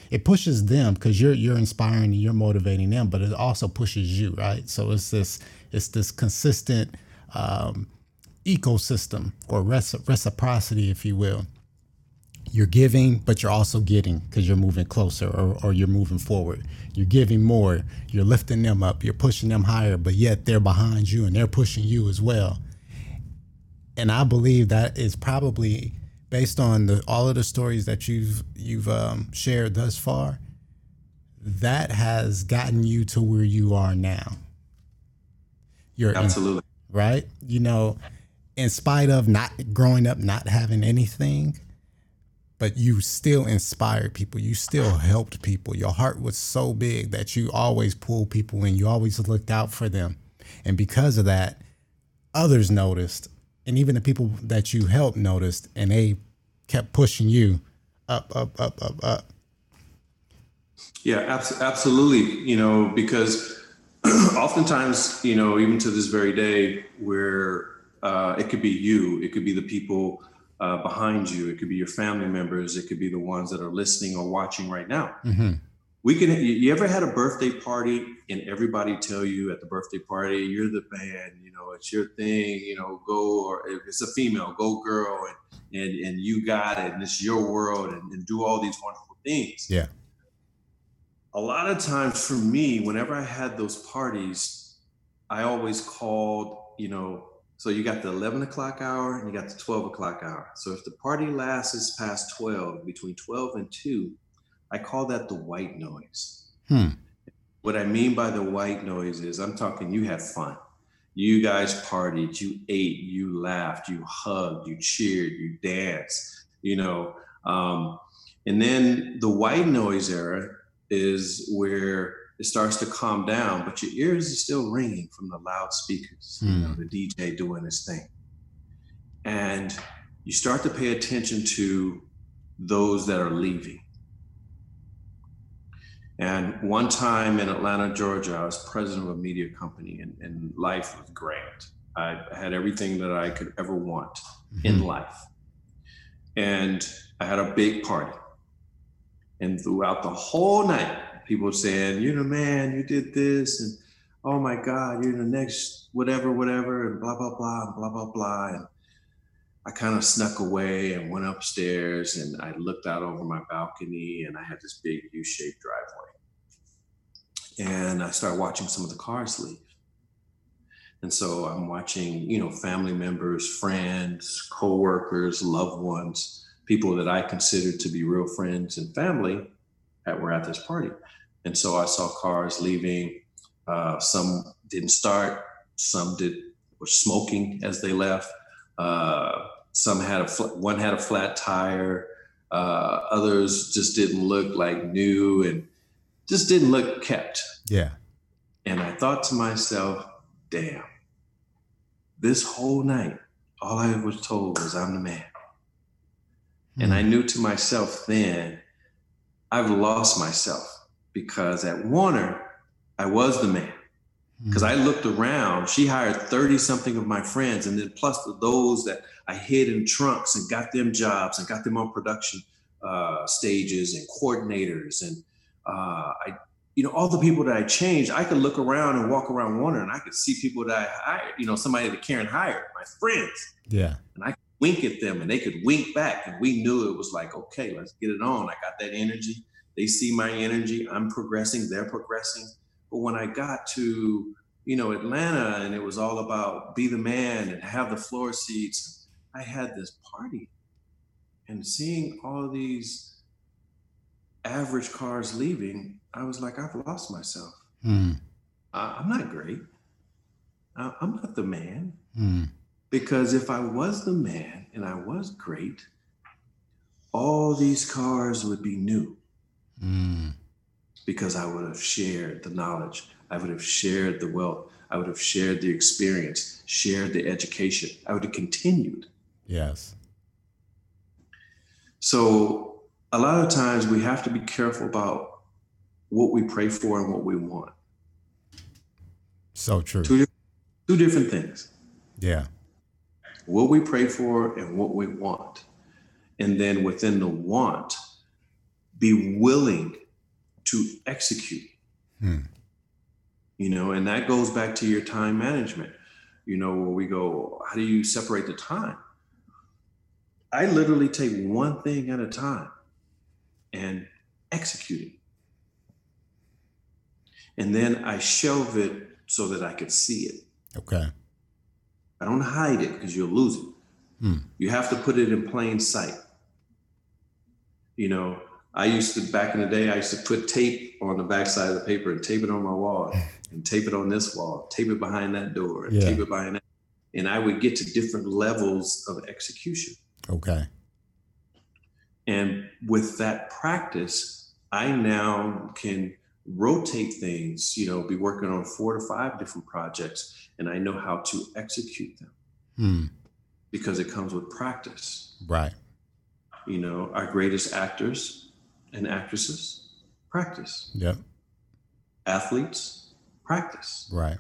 It pushes them because you're you're inspiring and you're motivating them but it also pushes you right? So it's this it's this consistent um, ecosystem or reciprocity, if you will. You're giving, but you're also getting because you're moving closer or, or you're moving forward. You're giving more, you're lifting them up, you're pushing them higher, but yet they're behind you and they're pushing you as well. And I believe that is probably based on the, all of the stories that you've you've um, shared thus far. That has gotten you to where you are now. You're absolutely right? You know, in spite of not growing up, not having anything, but you still inspired people. You still helped people. Your heart was so big that you always pulled people in. You always looked out for them. And because of that, others noticed. And even the people that you helped noticed, and they kept pushing you up, up, up, up, up. Yeah, abs- absolutely. You know, because oftentimes, you know, even to this very day, where uh, it could be you, it could be the people uh, behind you, it could be your family members, it could be the ones that are listening or watching right now. Mm-hmm. We can. You ever had a birthday party and everybody tell you at the birthday party, "You're the man," you know, it's your thing, you know, go or if it's a female, go girl, and and and you got it, and it's your world, and, and do all these wonderful things. Yeah a lot of times for me, whenever I had those parties, I always called, you know, so you got the 11 o'clock hour and you got the 12 o'clock hour. So if the party lasts past 12, between 12 and 2, I call that the white noise. Hmm. What I mean by the white noise is I'm talking you had fun. You guys partied, you ate, you laughed, you hugged, you cheered, you danced, you know. Um, and then the white noise era is where it starts to calm down, but your ears are still ringing from the loudspeakers, mm. you know, hmm. the DJ doing his thing. And you start to pay attention to those that are leaving. And one time in Atlanta, Georgia, I was president of a media company, and, and life was great. I had everything that I could ever want mm-hmm. in life. And I had a big party. And throughout the whole night, people saying, You're the man, you did this, and oh my God, you're the next whatever, whatever, and blah, blah, blah, and blah, blah, blah. And I kind of snuck away and went upstairs and I looked out over my balcony and I had this big U shaped driveway. And I started watching some of the cars leave. And so I'm watching, you know, family members, friends, coworkers, loved ones people that I considered to be real friends and family that were at this party. And so I saw cars leaving. Uh, some didn't start. Some did were smoking as they left. Uh, some had a fl- one had a flat tire. Uh, others just didn't look like new and just didn't look kept. Yeah. And I thought to myself, damn, this whole night, all I was told was I'm the man. And I hmm. knew to myself then, I've lost myself because at Warner, I was the man. Because I looked around, she hired 30 something of my friends, and then plus those that I hid in trunks and got them jobs and got them on production uh, stages and coordinators. And uh, I, you know, all the people that I changed, I could look around and walk around Warner and I could see people that I hired, you know, somebody that Karen hired, my friends. Yeah. And I wink at them and they could wink back. And we knew it was like, okay, let's get it on. I got that energy. They see my energy. I'm progressing. They're progressing. But when I got to, you know, Atlanta and it was all about be the man and have the floor seats, I had this party. And seeing all these average cars leaving, I was like, I've lost myself. Mm. I'm not great. I'm not the man. Mm. Because if I was the man and I was great, all these cars would be new. Mm. Because I would have shared the knowledge, I would have shared the wealth, I would have shared the experience, shared the education. I would have continued. Yes. So a lot of times we have to be careful about what we pray for and what we want. So true. Two, two different things. Yeah what we pray for and what we want. And then within the want, be willing to execute. Hmm. You know, and that goes back to your time management. You know, where we go, how do you separate the time? I literally take one thing at a time and execute it. And then I shelve it so that I could see it. Okay. I don't hide it because you'll lose it. Hmm. You have to put it in plain sight. You know, I used to back in the day, I used to put tape on the backside of the paper and tape it on my wall and tape it on this wall, tape it behind that door, and yeah. tape it behind that. and I would get to different levels of execution. Okay. And with that practice, I now can rotate things, you know, be working on four to five different projects, and I know how to execute them Hmm. because it comes with practice. Right. You know, our greatest actors and actresses practice, Yep. athletes practice. Right.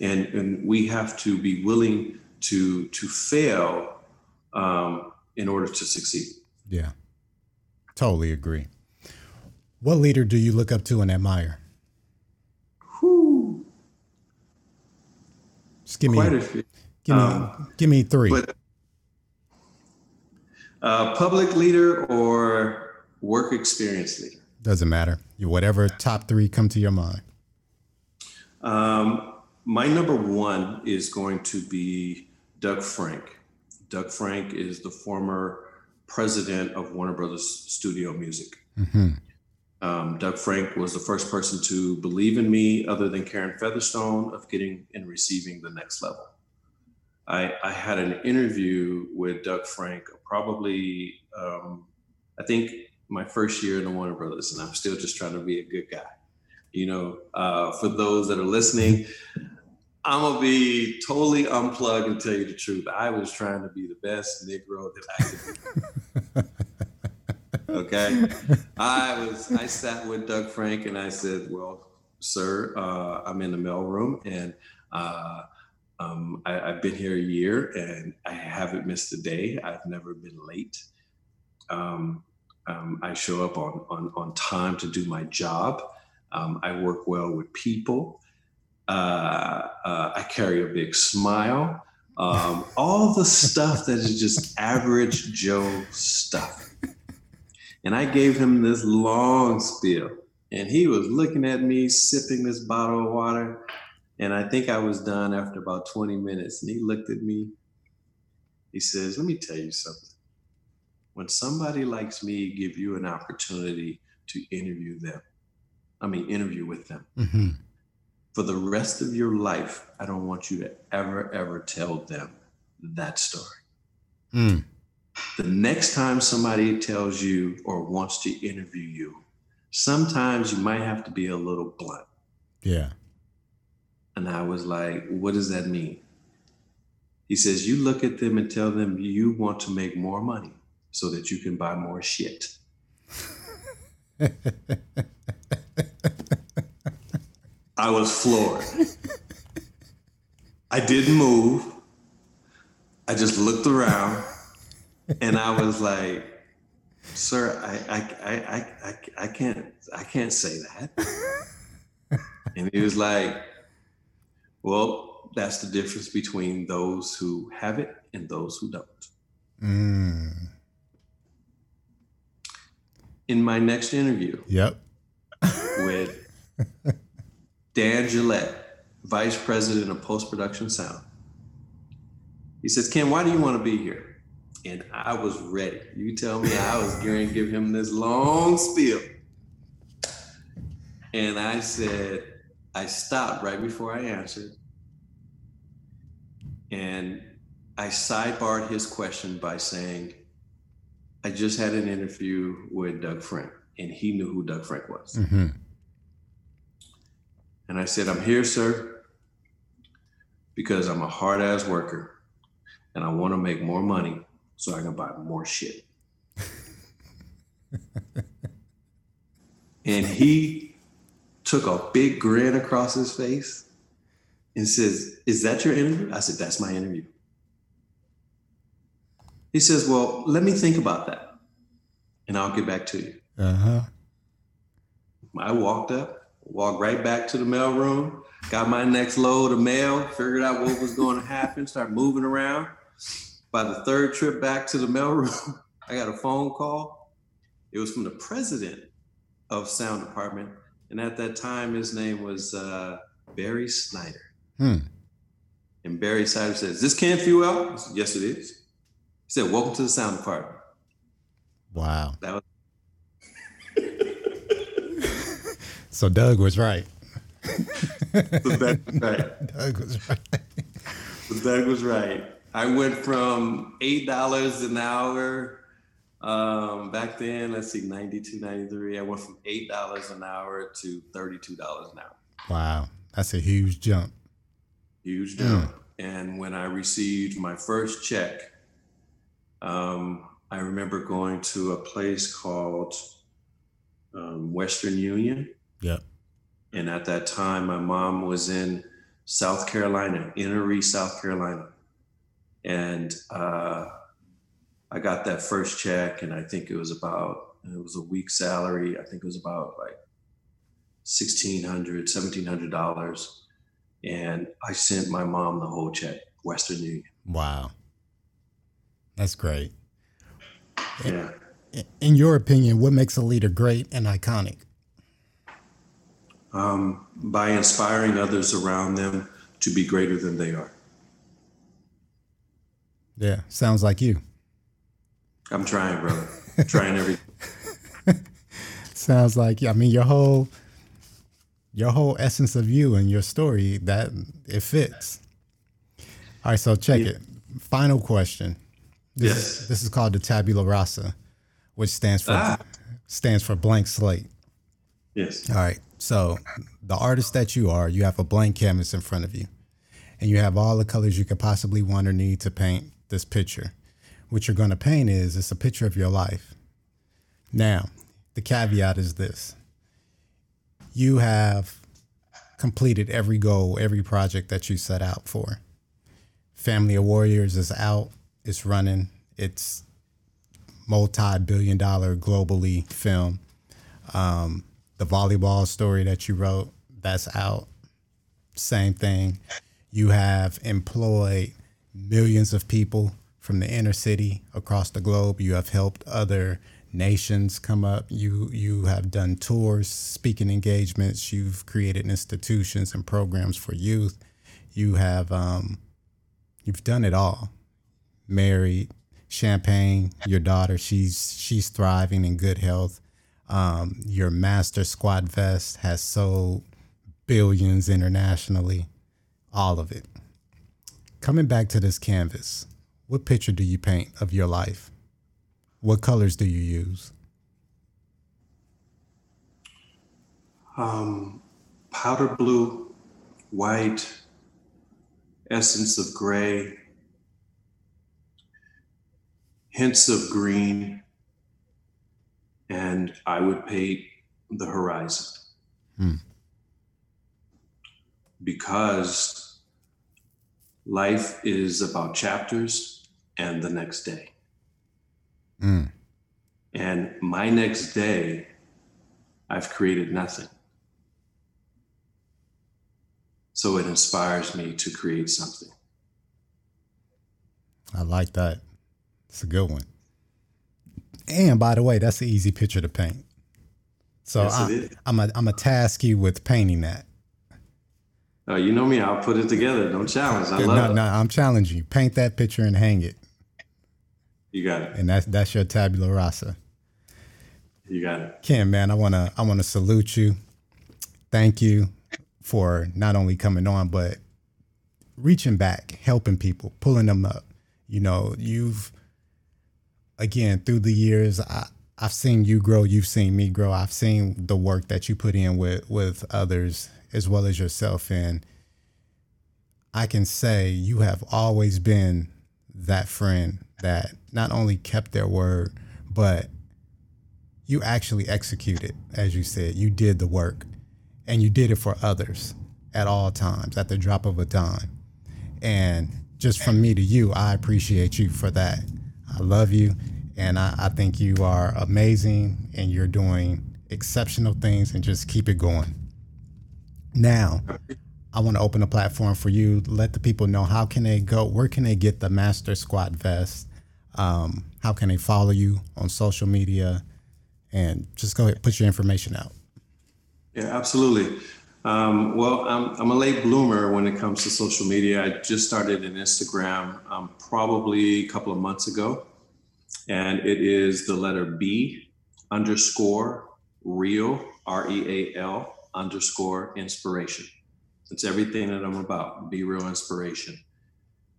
and and we have to be willing to to fail um, in order to succeed. Yeah. Totally agree. What leader do you look up to and admire? Whew, Just give me quite a few. give me um, give me three. But uh, public leader or work experience leader. Doesn't matter. You whatever top three come to your mind. Um, my number one is going to be Doug Frank. Doug Frank is the former president of Warner Brothers Studio Music. hmm Um, Doug Frank was the first person to believe in me, other than Karen Featherstone, of getting and receiving the next level. I, I had an interview with Doug Frank probably, um, I think, my first year in the Warner Brothers, and I'm still just trying to be a good guy. You know, uh, for those that are listening, I'm gonna be totally unplugged and tell you the truth. I was trying to be the best Negro that I could be. okay i was i sat with doug frank and i said well sir uh, i'm in the mailroom and uh, um, I, i've been here a year and i haven't missed a day. I've never been late. Um, um, i show up on, on, on time to do my job. Um, i work well with people. Uh, uh, i carry a big smile. Um, all the stuff that is just average joe stuff. And I gave him this long spiel. And he was looking at me, sipping this bottle of water. And I think I was done after about 20 minutes. And he looked at me. He says, Let me tell you something. When somebody likes me give you an opportunity to interview them, I mean, interview with them, hmm for the rest of your life, I don't want you to ever, ever tell them that story. Mm. the next time somebody tells you or wants to interview you, sometimes you might have to be a little blunt. Yeah. And I was like, what does that mean? He says, you look at them and tell them you want to make more money so that you can buy more shit. I was floored. I didn't move. I just looked around and I was like, sir, I, I, I, I, I, can't, I can't say that. and he was like, well, that's the difference between those who have it and those who don't. Mm. In my next interview Yep. with Dan Gillette, Vice President of Post Production Sound, he says, Ken, why do you want to be here? And I was ready. You tell me I was going to give him this long spiel. And I said, I stopped right before I answered. And I sidebarred his question by saying, I just had an interview with Doug Frank, and he knew who Doug Frank was. hmm And I said, I'm here, sir, because I'm a hard ass worker and I want to make more money so I can buy more shit. and he took a big grin across his face and says, Is that your interview? I said, That's my interview. He says, Well, let me think about that and I'll get back to you. Uh huh. I walked up, walked right back to the mail room, got my next load of mail, figured out what was going to happen, started moving around. By the third trip back to the mail room, I got a phone call. It was from the president of sound department, and at that time, his name was uh, Barry Snyder. Hmm. And Barry Snyder says, "Is this Ken Fewell?" I said, yes, it is. He said, "Welcome to the sound department." Wow. That was So Doug was right. the best. right. Doug was right. Doug was right. I went from eight dollars an hour um, back then. Let's see, 92, 93. I went from eight dollars an hour to thirty-two dollars an hour. Wow, that's a huge jump. Huge jump. Mm. And when I received my first check, um, I remember going to a place called um, Western Union. Yep. And at that time, my mom was in South Carolina, Inner South Carolina. And uh, I got that first check, and I think it was about, it was a week salary. I think it was about like $1,600, $1,700. And I sent my mom the whole check, Western Union. Wow. That's great. Yeah. In your opinion, what makes a leader great and iconic? Um, by inspiring others around them to be greater than they are. Yeah, sounds like you. I'm trying, brother. trying every. sounds like I mean your whole your whole essence of you and your story that it fits. All right, so check yeah. it. Final question. This yes. Is, this is called the tabula rasa, which stands for ah. stands for blank slate. Yes. All right. So the artist that you are, you have a blank canvas in front of you, and you have all the colors you could possibly want or need to paint this picture. What you're going to paint is it's a picture of your life. Now, the caveat is this: you have completed every goal, every project that you set out for. Family of Warriors is out it's running. It's multi-billion dollar globally film. Um, the volleyball story that you wrote, that's out. Same thing. You have employed millions of people from the inner city across the globe. You have helped other nations come up. You you have done tours, speaking engagements. You've created institutions and programs for youth. You have um, you've done it all married, Champagne, your daughter, she's she's thriving in good health. Um, your master squad vest has sold billions internationally, all of it. Coming back to this canvas, what picture do you paint of your life? What colors do you use? Um, powder blue, white, essence of gray, hints of green, and I would paint the horizon. Hmm. Because life is about chapters and the next day. Hmm. And my next day, I've created nothing. So it inspires me to create something. I like that. It's a good one. And by the way, that's an easy picture to paint. So yes, I, I'm a I'm a task you with painting that. Oh, you know me. I'll put it together. Don't challenge. I love no, it. No, I'm challenging you. Paint that picture and hang it. You got it. And that's that's your tabula rasa. You got it. Ken, man, I wanna I wanna salute you. Thank you for not only coming on, but reaching back, helping people, pulling them up. You know, you've again, through the years, I, I've seen you grow. You've seen me grow. I've seen the work that you put in with with others as well as yourself, and I can say you have always been that friend that not only kept their word, but you actually executed, as you said. You did the work, and you did it for others at all times, at the drop of a dime. And just from me to you, I appreciate you for that. I love you, and I, I think you are amazing, and you're doing exceptional things, and just keep it going. Now, I want to open a platform for you. Let the people know how can they go, where can they get the Master Squat Vest? Um, how can they follow you on social media? And just go ahead, put your information out. Yeah, absolutely. Um, well, I'm, I'm, a late bloomer when it comes to social media. I just started an Instagram um, probably a couple of months ago, and it is the letter B underscore real, R E A L underscore inspiration. It's everything that I'm about, be real inspiration.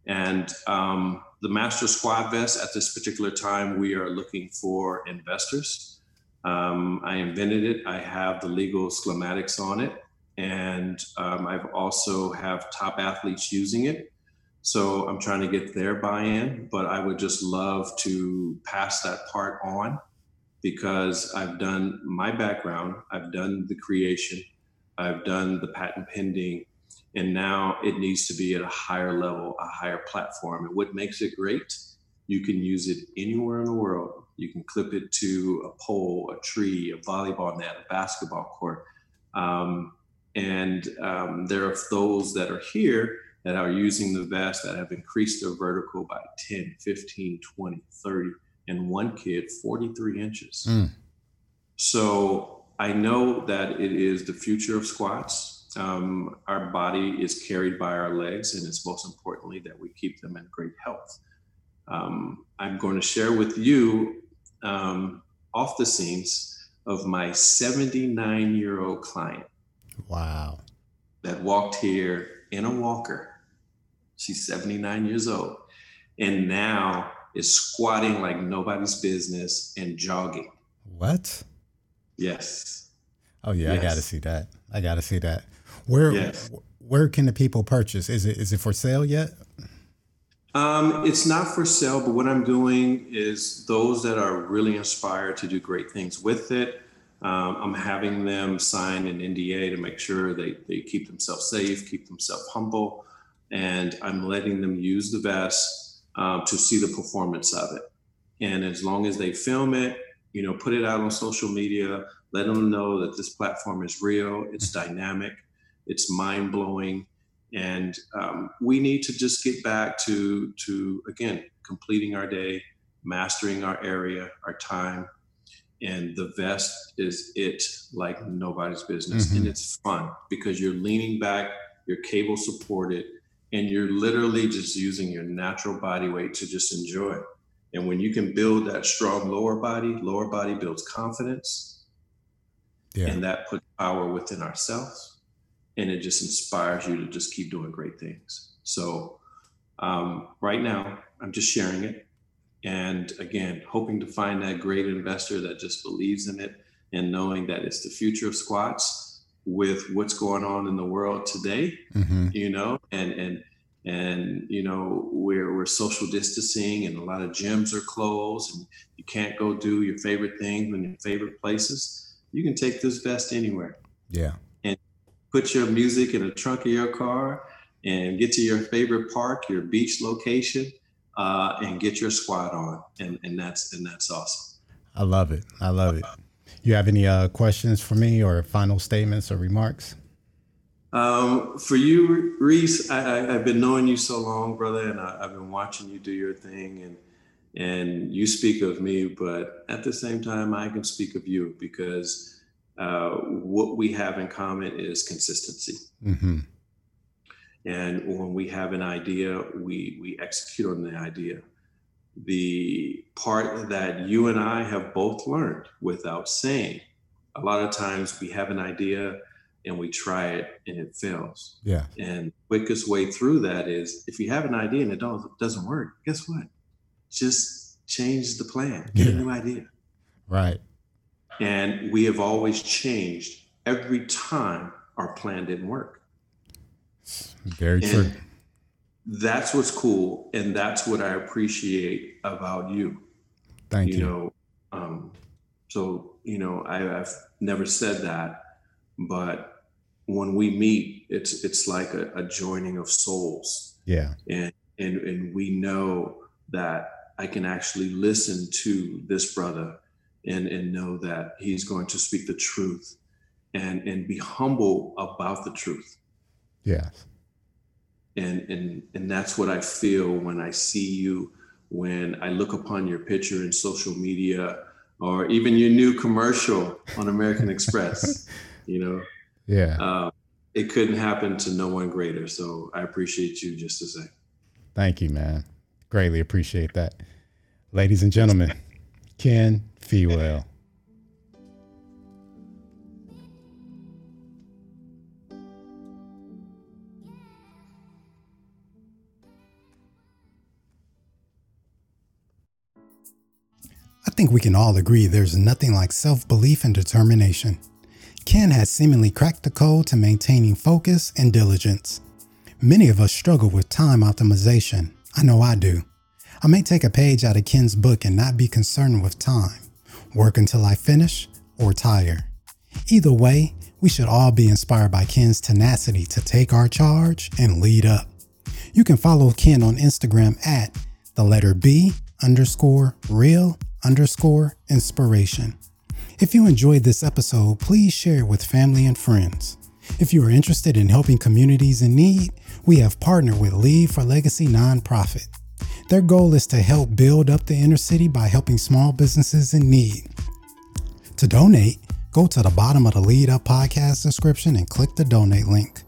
And um, the Master squad Vest at this particular time, we are looking for investors. Um, I invented it. I have the legal schematics on it, and um, I've also have top athletes using it. So I'm trying to get their buy-in, but I would just love to pass that part on because I've done my background, I've done the creation, I've done the patent pending, and now it needs to be at a higher level, a higher platform. And what makes it great? You can use it anywhere in the world. You can clip it to a pole, a tree, a volleyball net, a basketball court. Um, and um, there are those that are here that are using the vest that have increased their vertical by 10, 15, 20, 30, and one kid 43 inches. Mm. So I know that it is the future of squats um, our body is carried by our legs, and it's most importantly that we keep them in great health. Um, I'm going to share with you um, off the scenes of my 79 year old client. Wow. That walked here in a walker. She's 79 years old and now is squatting like nobody's business and jogging. What? Yes. Oh yeah, yes. I got to see that. I got to see that. Where yes. where can the people purchase? Is it is it for sale yet? Um, it's not for sale, but what I'm doing is those that are really inspired to do great things with it. Um, I'm having them sign an NDA to make sure they, they keep themselves safe, keep themselves humble, and I'm letting them use the vest um, to see the performance of it. And as long as they film it, you know, put it out on social media, let them know that this platform is real, it's dynamic, it's mind blowing, and um, we need to just get back to to again completing our day, mastering our area, our time, and the vest is it like nobody's business, mm-hmm. and it's fun because you're leaning back, you're cable supported, and you're literally just using your natural body weight to just enjoy. And when you can build that strong lower body, lower body builds confidence. Yeah. And that puts power within ourselves and it just inspires you to just keep doing great things. So um, right now, I'm just sharing it, and again, hoping to find that great investor that just believes in it and knowing that it's the future of squats with what's going on in the world today. Mm-hmm. You know, and and and you know we're we're social distancing and a lot of gyms are closed and you can't go do your favorite things in your favorite places you can take this vest anywhere yeah And put your music in the trunk of your car and get to your favorite park, your beach location, uh, and get your squat on. And, and that's and that's awesome. I love it. I love it. You have any uh, questions for me or final statements or remarks? Um, for you, Reese, I, have been knowing you so long, brother, and I, have been watching you do your thing, and and you speak of me, but at the same time, I can speak of you because uh, what we have in common is consistency. Mm-hmm. And when we have an idea, we we execute on the idea. The part that you and I have both learned without saying, a lot of times we have an idea and we try it and it fails. Yeah. And quickest way through that is if you have an idea and it doesn't work, guess what? Just change the plan. Get yeah. a new idea. Right. And we have always changed every time our plan didn't work. Very and true. That's what's cool. And that's what I appreciate about you. Thank you. You know, um, so, you know, I, have never said that, but when we meet, it's it's like a, a joining of souls. Yeah. And and and we know that I can actually listen to this brother and, and know that he's going to speak the truth and, and be humble about the truth. Yes. And, and, and that's what I feel when I see you, when I look upon your picture in social media or even your new commercial on American Express, you know? Yeah. Uh, it couldn't happen to no one greater. So I appreciate you just to say. Thank you, man. Greatly appreciate that. Ladies and gentlemen, Ken Fewell. Think we can all agree there's nothing like self belief and determination. Ken has seemingly cracked the code to maintaining focus and diligence. Many of us struggle with time optimization. I know I do. I may take a page out of Ken's book and not be concerned with time, work until I finish, or tire. Either way, we should all be inspired by Ken's tenacity to take our charge and lead up. You can follow Ken on Instagram at the letter B underscore real underscore inspiration. If you enjoyed this episode, please share it with family and friends. If you are interested in helping communities in need, we have partnered with Lead for Legacy nonprofit. Their goal is to help build up the inner city by helping small businesses in need. To donate, go to the bottom of the Lead Up podcast description and click the donate link.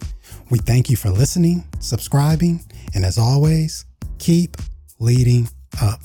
We thank you for listening, subscribing, and as always, keep leading up.